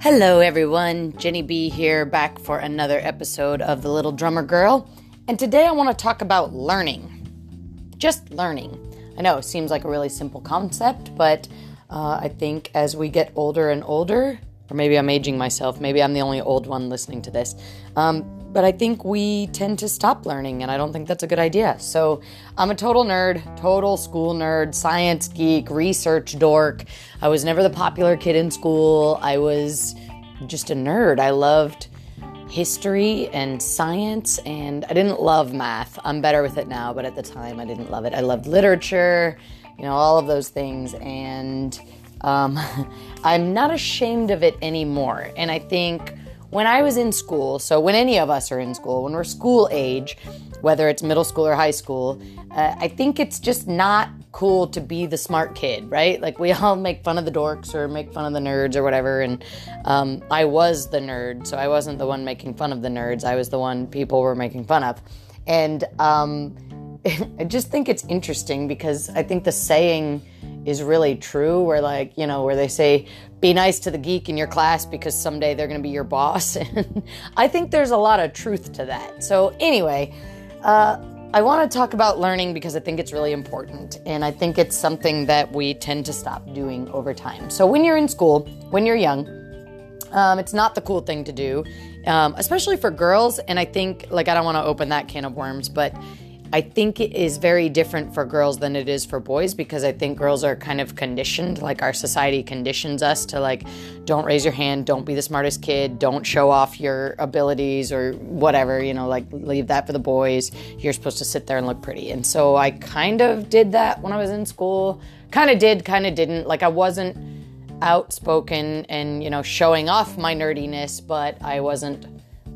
Hello, everyone. Jenny B here, back for another episode of The Little Drummer Girl. And today I want to talk about learning. Just learning. I know it seems like a really simple concept, but uh, I think as we get older and older, or maybe I'm aging myself, maybe I'm the only old one listening to this, um, but I think we tend to stop learning, and I don't think that's a good idea. So I'm a total nerd, total school nerd, science geek, research dork. I was never the popular kid in school. I was just a nerd. I loved history and science, and I didn't love math. I'm better with it now, but at the time I didn't love it. I loved literature, you know, all of those things, and um, I'm not ashamed of it anymore. And I think when I was in school, so when any of us are in school, when we're school age, whether it's middle school or high school, uh, I think it's just not cool to be the smart kid, right? Like we all make fun of the dorks or make fun of the nerds or whatever. And um, I was the nerd, so I wasn't the one making fun of the nerds. I was the one people were making fun of. And um, I just think it's interesting because I think the saying is really true where like you know where they say be nice to the geek in your class because someday they're going to be your boss. And i think there's a lot of truth to that. So anyway uh, i want to talk about learning because i think it's really important and i think it's something that we tend to stop doing over time. So when you're in school when you're young um, it's not the cool thing to do um, especially for girls and i think like i don't want to open that can of worms but I think it is very different for girls than it is for boys because I think girls are kind of conditioned, like our society conditions us to like, don't raise your hand, don't be the smartest kid, don't show off your abilities or whatever, you know, like leave that for the boys. You're supposed to sit there and look pretty. And so I kind of did that when I was in school. Kind of did, kind of didn't. Like I wasn't outspoken and, you know, showing off my nerdiness, but I wasn't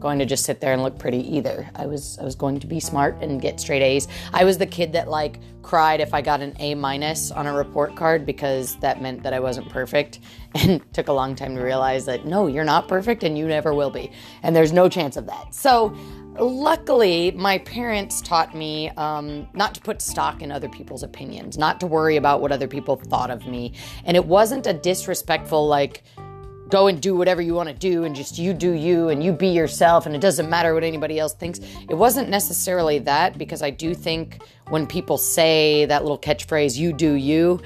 going to just sit there and look pretty either. I was I was going to be smart and get straight A's. I was the kid that like cried if I got an A minus on a report card because that meant that I wasn't perfect and took a long time to realize that no, you're not perfect and you never will be. And there's no chance of that. So luckily, my parents taught me um, not to put stock in other people's opinions, not to worry about what other people thought of me. And it wasn't a disrespectful, like, go and do whatever you want to do and just you do you and you be yourself and it doesn't matter what anybody else thinks. It wasn't necessarily that because I do think when people say that little catchphrase, you do you,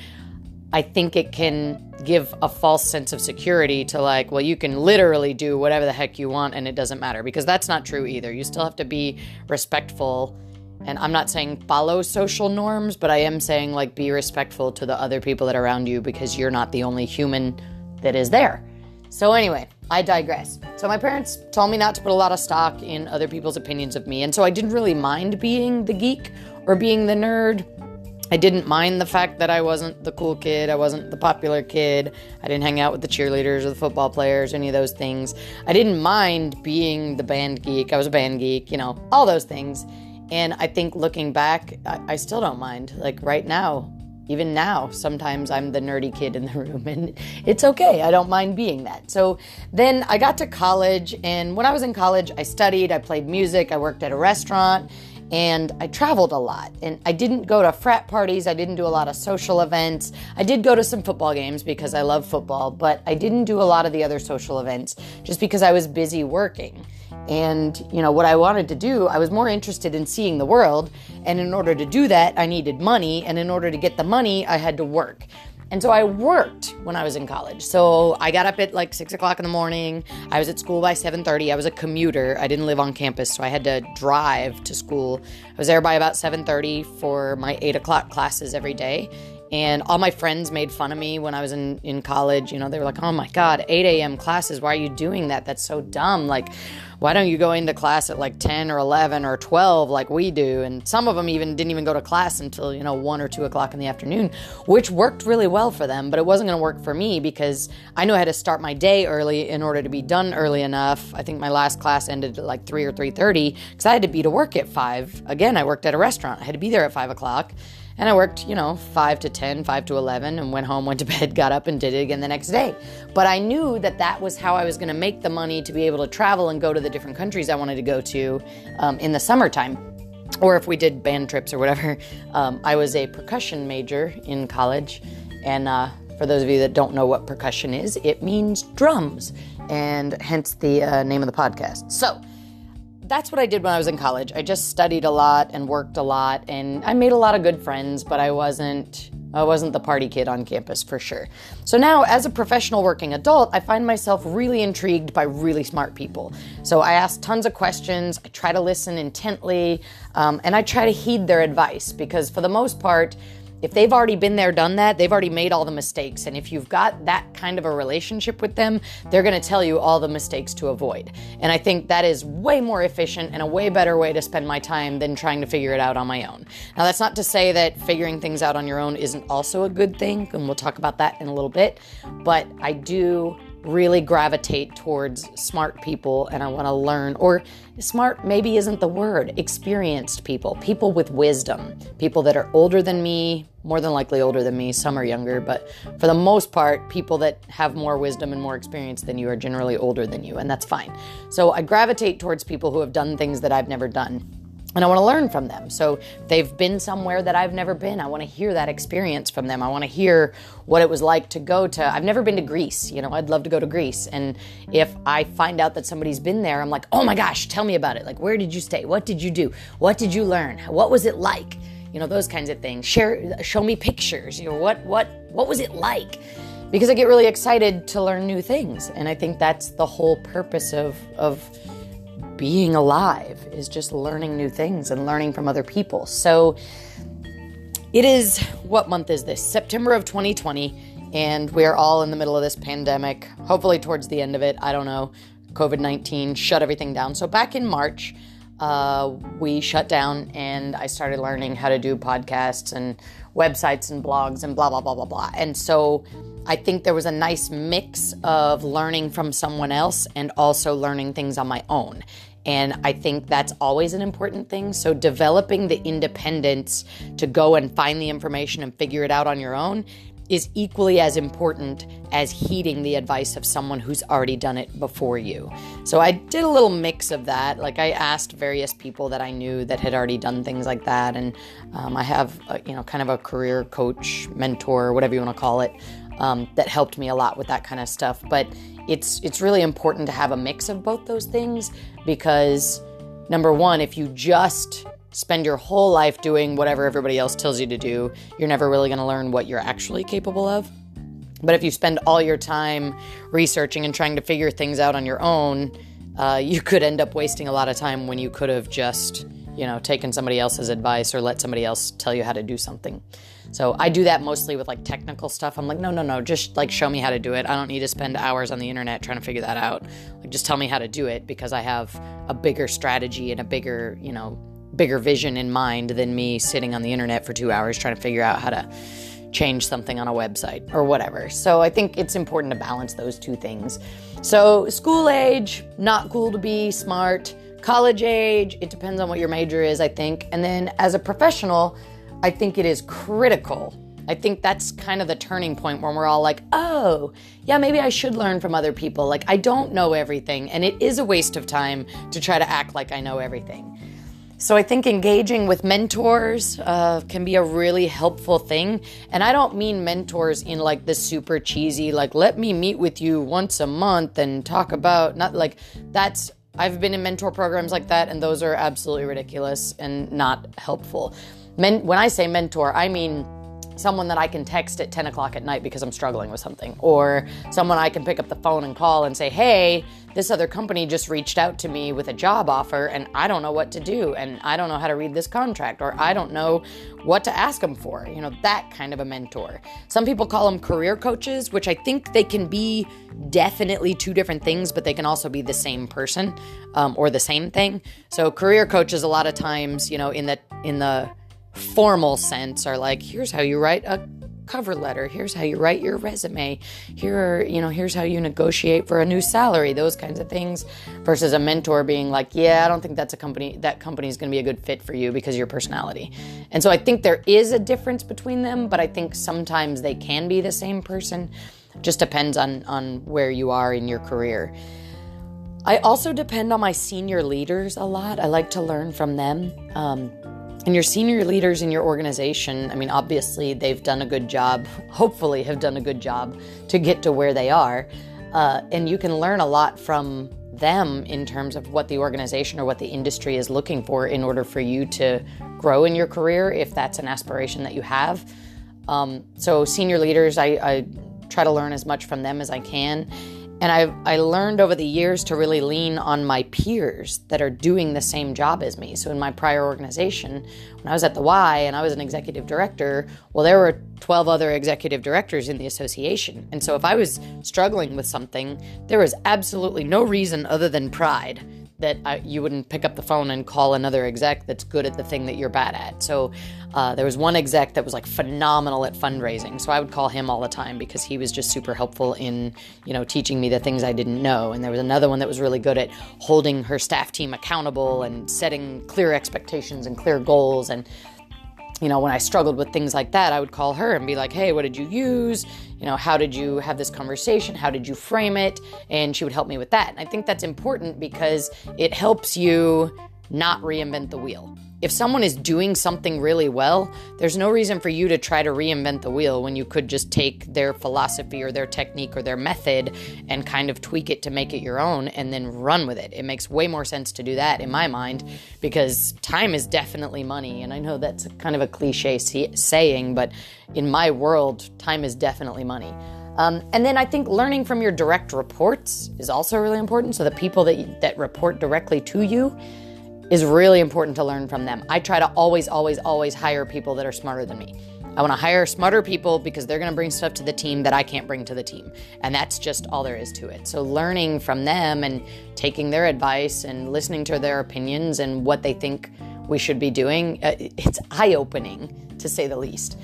I think it can give a false sense of security to like, well, you can literally do whatever the heck you want and it doesn't matter because that's not true either. You still have to be respectful. And I'm not saying follow social norms, but I am saying like be respectful to the other people that are around you because you're not the only human that is there. So, anyway, I digress. So, my parents told me not to put a lot of stock in other people's opinions of me. And so, I didn't really mind being the geek or being the nerd. I didn't mind the fact that I wasn't the cool kid, I wasn't the popular kid, I didn't hang out with the cheerleaders or the football players, any of those things. I didn't mind being the band geek, I was a band geek, you know, all those things. And I think looking back, I, I still don't mind. Like right now, even now, sometimes I'm the nerdy kid in the room, and it's okay. I don't mind being that. So then I got to college, and when I was in college, I studied, I played music, I worked at a restaurant, and I traveled a lot. And I didn't go to frat parties, I didn't do a lot of social events. I did go to some football games because I love football, but I didn't do a lot of the other social events just because I was busy working. And, you know, what I wanted to do, I was more interested in seeing the world. And in order to do that, I needed money. And in order to get the money, I had to work. And so I worked when I was in college. So I got up at like six o'clock in the morning. I was at school by 7:30. I was a commuter. I didn't live on campus, so I had to drive to school. I was there by about 7:30 for my eight o'clock classes every day. And all my friends made fun of me when I was in, in college. You know, they were like, oh my God, 8 a.m. classes. Why are you doing that? That's so dumb. Like, why don't you go into class at like 10 or 11 or 12 like we do? And some of them even didn't even go to class until, you know, 1 or 2 o'clock in the afternoon, which worked really well for them. But it wasn't going to work for me because I knew I had to start my day early in order to be done early enough. I think my last class ended at like 3 or 3.30 because I had to be to work at 5. Again, I worked at a restaurant. I had to be there at 5 o'clock. And I worked, you know, 5 to 10, 5 to 11, and went home, went to bed, got up, and did it again the next day. But I knew that that was how I was going to make the money to be able to travel and go to the different countries I wanted to go to um, in the summertime. Or if we did band trips or whatever. Um, I was a percussion major in college, and uh, For those of you that don't know what percussion is, it means drums, and hence the uh, name of the podcast. So, that's what I did when I was in college. I just studied a lot and worked a lot and I made a lot of good friends, but I wasn't I wasn't the party kid on campus for sure. So now as a professional working adult, I find myself really intrigued by really smart people. So I ask tons of questions, I try to listen intently, um, and I try to heed their advice because for the most part, if they've already been there, done that, they've already made all the mistakes. And if you've got that kind of a relationship with them, they're going to tell you all the mistakes to avoid. And I think that is way more efficient and a way better way to spend my time than trying to figure it out on my own. Now, that's not to say that figuring things out on your own isn't also a good thing, and we'll talk about that in a little bit. But I do really gravitate towards smart people and I want to learn, or smart maybe isn't the word, experienced people, people with wisdom, people that are older than me, more than likely older than me, some are younger, but for the most part, people that have more wisdom and more experience than you are generally older than you, and that's fine. So I gravitate towards people who have done things that I've never done and I want to learn from them. So they've been somewhere that I've never been. I want to hear that experience from them. I want to hear what it was like to go to. I've never been to Greece. You know, I'd love to go to Greece. And if I find out that somebody's been there, I'm like, oh my gosh, tell me about it. Like, where did you stay? What did you do? What did you learn? What was it like? You know, those kinds of things. Share, show me pictures. You know, what, what, what was it like? Because I get really excited to learn new things, and I think that's the whole purpose of of being alive is just learning new things and learning from other people. So it is what month is this? September of 2020 and we are all in the middle of this pandemic. Hopefully towards the end of it, I don't know. COVID-19 shut everything down. So back in March, uh, we shut down and I started learning how to do podcasts and websites and blogs and blah, blah, blah, blah, blah. And so I think there was a nice mix of learning from someone else and also learning things on my own. And I think that's always an important thing. So, developing the independence to go and find the information and figure it out on your own is equally as important as heeding the advice of someone who's already done it before you. So I did a little mix of that. Like I asked various people that I knew that had already done things like that, and um, I have a, you know kind of a career coach, mentor, whatever you want to call it, um, that helped me a lot with that kind of stuff. But it's it's really important to have a mix of both those things because number one, if you just spend your whole life doing whatever everybody else tells you to do, you're never really going to learn what you're actually capable of. But if you spend all your time researching and trying to figure things out on your own, uh, you could end up wasting a lot of time when you could have just, you know, taken somebody else's advice or let somebody else tell you how to do something. So I do that mostly with like technical stuff. I'm like, no, no, no, just like show me how to do it. I don't need to spend hours on the internet trying to figure that out. Like just tell me how to do it because I have a bigger strategy and a bigger, you know, bigger vision in mind than me sitting on the internet for 2 hours trying to figure out how to change something on a website or whatever. So I think it's important to balance those two things. So school age, not cool to be smart. College age, it depends on what your major is, I think. And then as a professional, I think it is critical. I think that's kind of the turning point when we're all like, oh, yeah, maybe I should learn from other people. Like, I don't know everything, and it is a waste of time to try to act like I know everything. So I think engaging with mentors uh, can be a really helpful thing. And I don't mean mentors in like the super cheesy, like, let me meet with you once a month and talk about, not like that's I've been in mentor programs like that, and those are absolutely ridiculous and not helpful. Men, when I say mentor, I mean someone that I can text at 10 o'clock at night because I'm struggling with something, or someone I can pick up the phone and call and say, hey, this other company just reached out to me with a job offer and I don't know what to do, and I don't know how to read this contract, or I don't know what to ask them for. You know, that kind of a mentor. Some people call them career coaches, which I think they can be definitely two different things, but they can also be the same person um, or the same thing. So, career coaches, a lot of times, you know, in the, in the, formal sense are like here's how you write a cover letter. Here's how you write your resume. Here are you know here's how you negotiate for a new salary those kinds of things versus a mentor being like yeah i don't think that's a company that company is going to be a good fit for you because of your personality. And so i think there is a difference between them but i think sometimes they can be the same person. Just depends on on where you are in your career. I also depend on my senior leaders a lot. I like to learn from them. Um, And your senior leaders in your organization, I mean, obviously they've done a good job, hopefully, have done a good job to get to where they are. Uh, and you can learn a lot from them in terms of what the organization or what the industry is looking for in order for you to grow in your career if that's an aspiration that you have. Um, so, senior leaders, I, I try to learn as much from them as I can. And I I learned over the years to really lean on my peers that are doing the same job as me. So in my prior organization, when I was at the Y and I was an executive director, well there were 12 other executive directors in the association. And so if I was struggling with something, there was absolutely no reason other than pride that I, you wouldn't pick up the phone and call another exec that's good at the thing that you're bad at. So uh, there was one exec that was like phenomenal at fundraising. So I would call him all the time because he was just super helpful in, you know, teaching me the things I didn't know. And there was another one that was really good at holding her staff team accountable and setting clear expectations and clear goals and you know, when I struggled with things like that, I would call her and be like, hey, what did you use? You know, how did you have this conversation? How did you frame it? And she would help me with that. And I think that's important because it helps you not reinvent the wheel. If someone is doing something really well, there's no reason for you to try to reinvent the wheel when you could just take their philosophy or their technique or their method and kind of tweak it to make it your own and then run with it. It makes way more sense to do that in my mind because time is definitely money. And I know that's kind of a cliche saying, but in my world, time is definitely money. Um, and then I think learning from your direct reports is also really important. So the people that that report directly to you, is really important to learn from them. I try to always, always, always hire people that are smarter than me. I want to hire smarter people because they're going to bring stuff to the team that I can't bring to the team. And that's just all there is to it. So, learning from them and taking their advice and listening to their opinions and what they think we should be doing, uh, it's eye opening to say the least.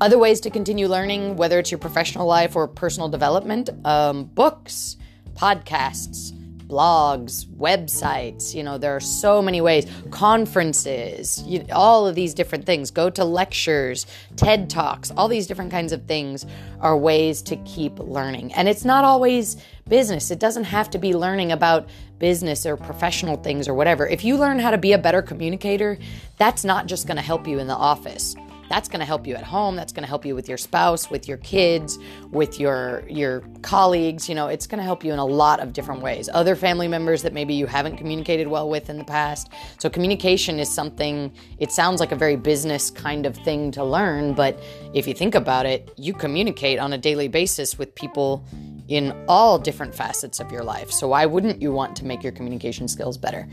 Other ways to continue learning, whether it's your professional life or personal development, um, books, podcasts, blogs, websites. You know, there are so many ways. Conferences, you, all of these different things. Go to lectures, TED Talks, all these different kinds of things are ways to keep learning. And it's not always business, it doesn't have to be learning about business or professional things or whatever. If you learn how to be a better communicator, that's not just going to help you in the office that's going to help you at home that's going to help you with your spouse with your kids with your your colleagues you know it's going to help you in a lot of different ways. Other family members that maybe you haven't communicated well with in the past. So communication is something it sounds like a very business kind of thing to learn but if you think about it you communicate on a daily basis with people in all different facets of your life. So why wouldn't you want to make your communication skills better?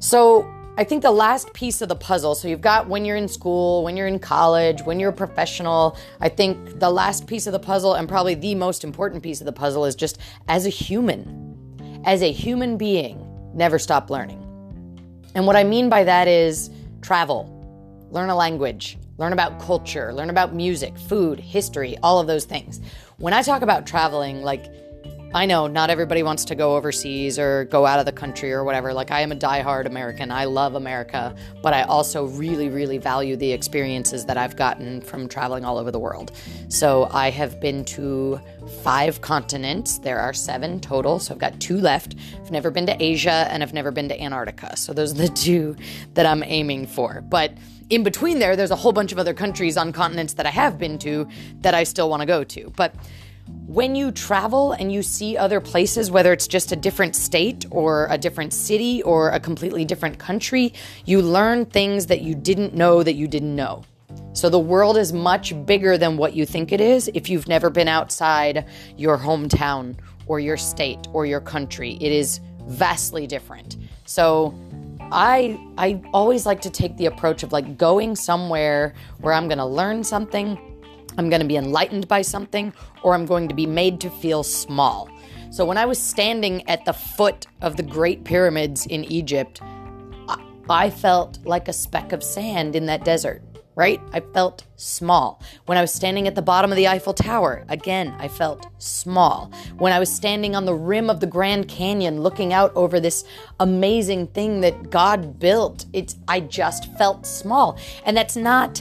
So I think the last piece of the puzzle, so you've got when you're in school, when you're in college, when you're a professional, I think the last piece of the puzzle, and probably the most important piece of the puzzle, is just as a human, as a human being, never stop learning. And what I mean by that is travel, learn a language, learn about culture, learn about music, food, history, all of those things. When I talk about traveling, like, I know not everybody wants to go overseas or go out of the country or whatever. Like, I am a diehard American. I love America, but I also really, really value the experiences that I've gotten from traveling all over the world. So, I have been to five continents. There are seven total, so I've got two left. I've never been to Asia and I've never been to Antarctica. So, those are the two that I'm aiming for. But in between there, there's a whole bunch of other countries on continents that I have been to that I still want to go to. But when you travel and you see other places, whether it's just a different state or a different city or a completely different country, you learn things that you didn't know that you didn't know. So the world is much bigger than what you think it is if you've never been outside your hometown or your state or your country. It is vastly different. So I I always like to take the approach of like going somewhere where I'm going to learn something I'm going to be enlightened by something, or I'm going to be made to feel small. So when I was standing at the foot of the Great Pyramids in Egypt, I felt like a speck of sand in that desert, right? I felt small. When I was standing at the bottom of the Eiffel Tower, again, I felt small. When I was standing on the rim of the Grand Canyon looking out over this amazing thing that God built, it's I just felt small. And that's not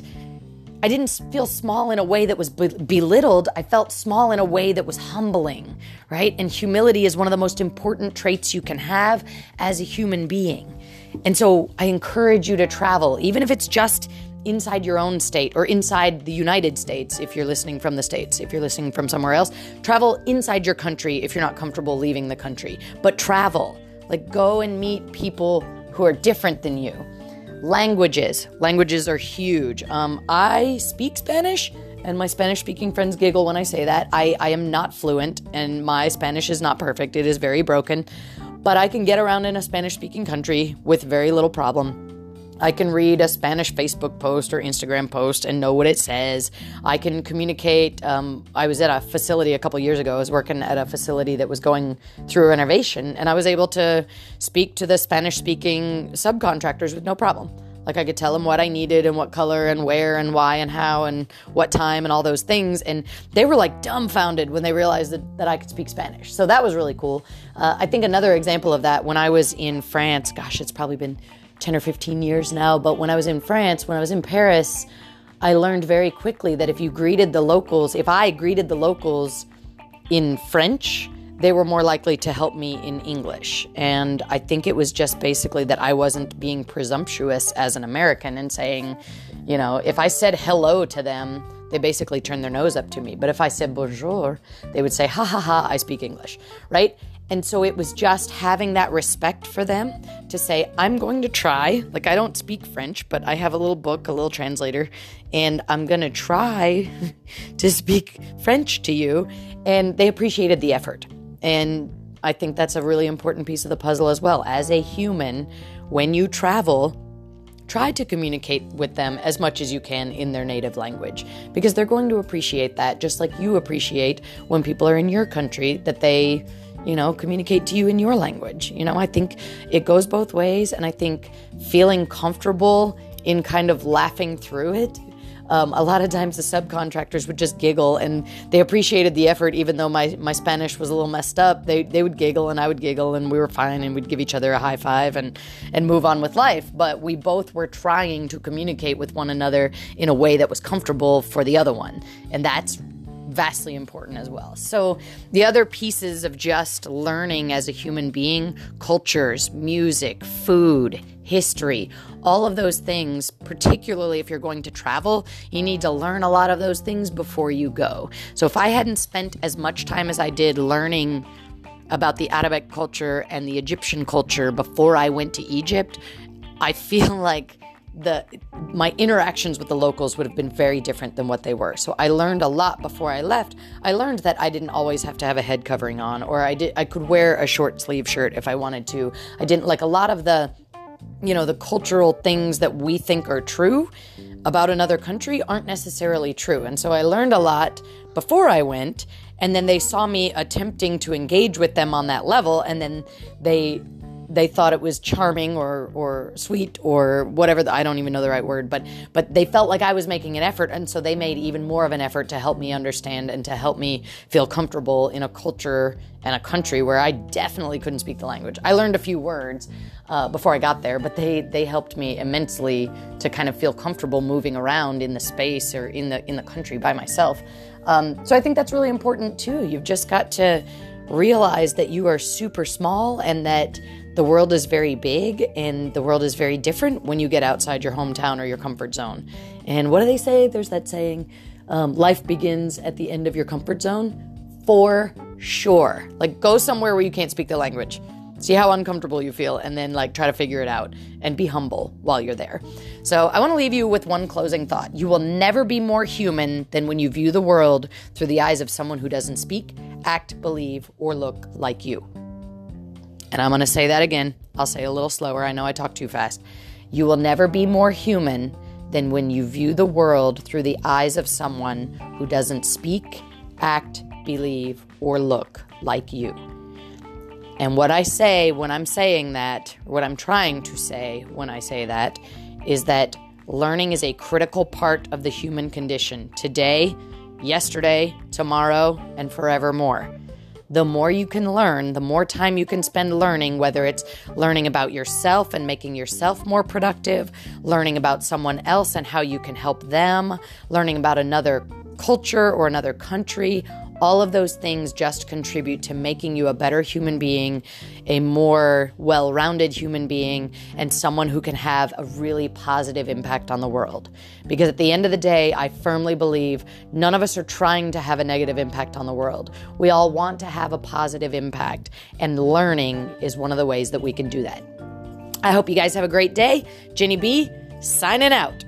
I didn't feel small in a way that was belittled. I felt small in a way that was humbling, right? And humility is one of the most important traits you can have as a human being. And so I encourage you to travel, even if it's just inside your own state or inside the United States if you're listening from the States. If you're listening from somewhere else, travel inside your country if you're not comfortable leaving the country. But travel, like go and meet people who are different than you. Languages. Languages are huge. Um, I speak Spanish, and my Spanish speaking friends giggle when I say that. I, I am not fluent, and my Spanish is not perfect. It is very broken, but I can get around in a Spanish speaking country with very little problem. I can read a Spanish Facebook post or Instagram post and know what it says. I can communicate. Um, I was at a facility a couple years ago. I was working at a facility that was going through renovation, and I was able to speak to the Spanish speaking subcontractors with no problem. Like I could tell them what I needed and what color and where and why and how and what time and all those things. And they were like dumbfounded when they realized that, that I could speak Spanish. So that was really cool. Uh, I think another example of that when I was in France, gosh, it's probably been 10 or 15 years now, but when I was in France, when I was in Paris, I learned very quickly that if you greeted the locals, if I greeted the locals in French, they were more likely to help me in English. And I think it was just basically that I wasn't being presumptuous as an American and saying, you know, if I said hello to them, they basically turned their nose up to me. But if I said bonjour, they would say, ha ha ha, I speak English, right? And so it was just having that respect for them to say, I'm going to try. Like, I don't speak French, but I have a little book, a little translator, and I'm going to try to speak French to you. And they appreciated the effort. And I think that's a really important piece of the puzzle as well. As a human, when you travel, try to communicate with them as much as you can in their native language because they're going to appreciate that just like you appreciate when people are in your country that they you know, communicate to you in your language. You know, I think it goes both ways. And I think feeling comfortable in kind of laughing through it. Um, a lot of times the subcontractors would just giggle and they appreciated the effort, even though my, my Spanish was a little messed up. They, they would giggle and I would giggle and we were fine and we'd give each other a high five and, and move on with life. But we both were trying to communicate with one another in a way that was comfortable for the other one. And that's vastly important as well. So, the other pieces of just learning as a human being cultures, music, food, history, all of those things, particularly if you're going to travel, you need to learn a lot of those things before you go. So, if I hadn't spent as much time as I did learning about the Arabic culture and the Egyptian culture before I went to Egypt, I feel like the my interactions with the locals would have been very different than what they were. So I learned a lot before I left. I learned that I didn't always have to have a head covering on or I did I could wear a short sleeve shirt if I wanted to. I didn't like a lot of the you know, the cultural things that we think are true about another country aren't necessarily true. And so I learned a lot before I went and then they saw me attempting to engage with them on that level and then they they thought it was charming or or sweet or whatever the, I don't even know the right word but but they felt like I was making an effort and so they made even more of an effort to help me understand and to help me feel comfortable in a culture and a country where I definitely couldn't speak the language. I learned a few words uh, before I got there but they they helped me immensely to kind of feel comfortable moving around in the space or in the in the country by myself. Um, so I think that's really important too. You've just got to realize that you are super small and that the world is very big and the world is very different when you get outside your hometown or your comfort zone. And what do they say? There's that saying um, life begins at the end of your comfort zone. For sure. Like, go somewhere where you can't speak the language. See how uncomfortable you feel, and then like try to figure it out and be humble while you're there. So, I want to leave you with one closing thought. You will never be more human than when you view the world through the eyes of someone who doesn't speak, act, believe, or look like you. And I'm going to say that again. I'll say a little slower. I know I talk too fast. You will never be more human than when you view the world through the eyes of someone who doesn't speak, act, believe, or look like you. And what I say when I'm saying that, what I'm trying to say when I say that, is that learning is a critical part of the human condition today, yesterday, tomorrow, and forevermore the more you can learn, the more time you can spend learning, whether it's learning about yourself and making yourself more productive, learning about someone else and how you can help them, learning about another culture or another country. All of those things just contribute to making you a better human being, a more well rounded human being, and someone who can have a really positive impact on the world. Because at the end of the day, I firmly believe none of us are trying to have a negative impact on the world. We all want to have a positive impact, and learning is one of the ways that we can do that. I hope you guys have a great day. Jenny B, signing out.